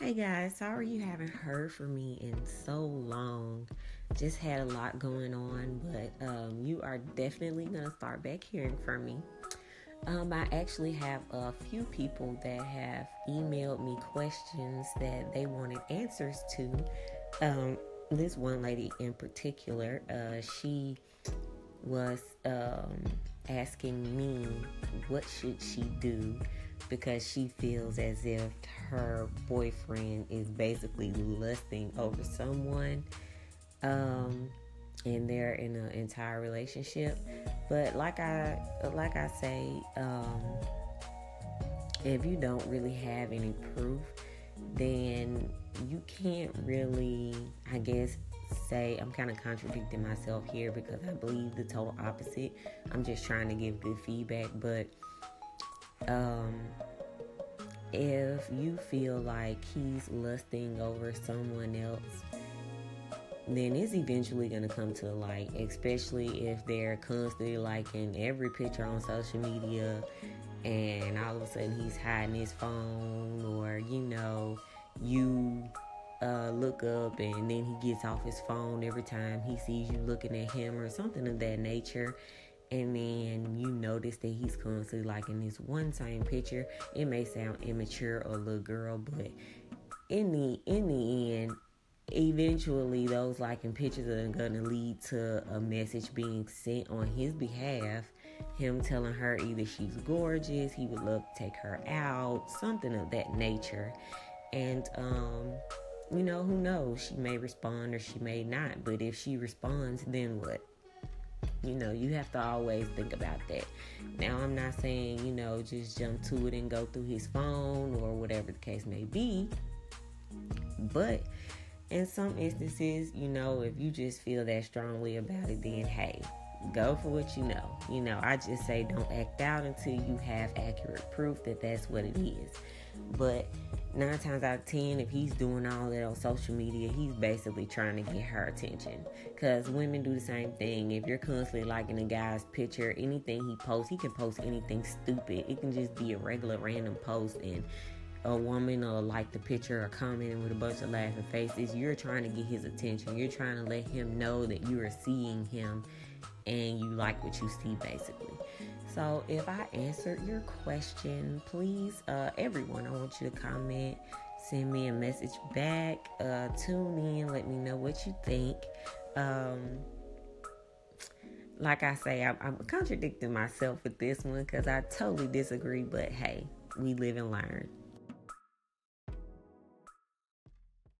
Hey guys, sorry you haven't heard from me in so long. Just had a lot going on, but um, you are definitely gonna start back hearing from me. Um, I actually have a few people that have emailed me questions that they wanted answers to. Um, this one lady in particular, uh, she was um, asking me what should she do because she feels as if her boyfriend is basically lusting over someone um, and they're in an entire relationship but like i like i say um, if you don't really have any proof then you can't really i guess say I'm kind of contradicting myself here because I believe the total opposite. I'm just trying to give good feedback, but um if you feel like he's lusting over someone else, then it's eventually going to come to light, especially if they're constantly liking every picture on social media and all of a sudden he's hiding his phone or, you know, you uh, look up and then he gets off his phone every time he sees you looking at him or something of that nature and then you notice that he's constantly liking this one same picture it may sound immature or little girl but in the in the end eventually those liking pictures are going to lead to a message being sent on his behalf him telling her either she's gorgeous he would love to take her out something of that nature and um you know, who knows? She may respond or she may not. But if she responds, then what? You know, you have to always think about that. Now, I'm not saying, you know, just jump to it and go through his phone or whatever the case may be. But in some instances, you know, if you just feel that strongly about it, then hey, go for what you know. You know, I just say don't act out until you have accurate proof that that's what it is. But nine times out of ten, if he's doing all that on social media, he's basically trying to get her attention. Because women do the same thing. If you're constantly liking a guy's picture, anything he posts, he can post anything stupid. It can just be a regular random post and a woman will like the picture or comment with a bunch of laughing faces. You're trying to get his attention. You're trying to let him know that you are seeing him and you like what you see basically. So if I answered your question, please, uh, everyone, I want you to comment, send me a message back, uh, tune in, let me know what you think. Um, like I say, I'm, I'm contradicting myself with this one because I totally disagree, but hey, we live and learn.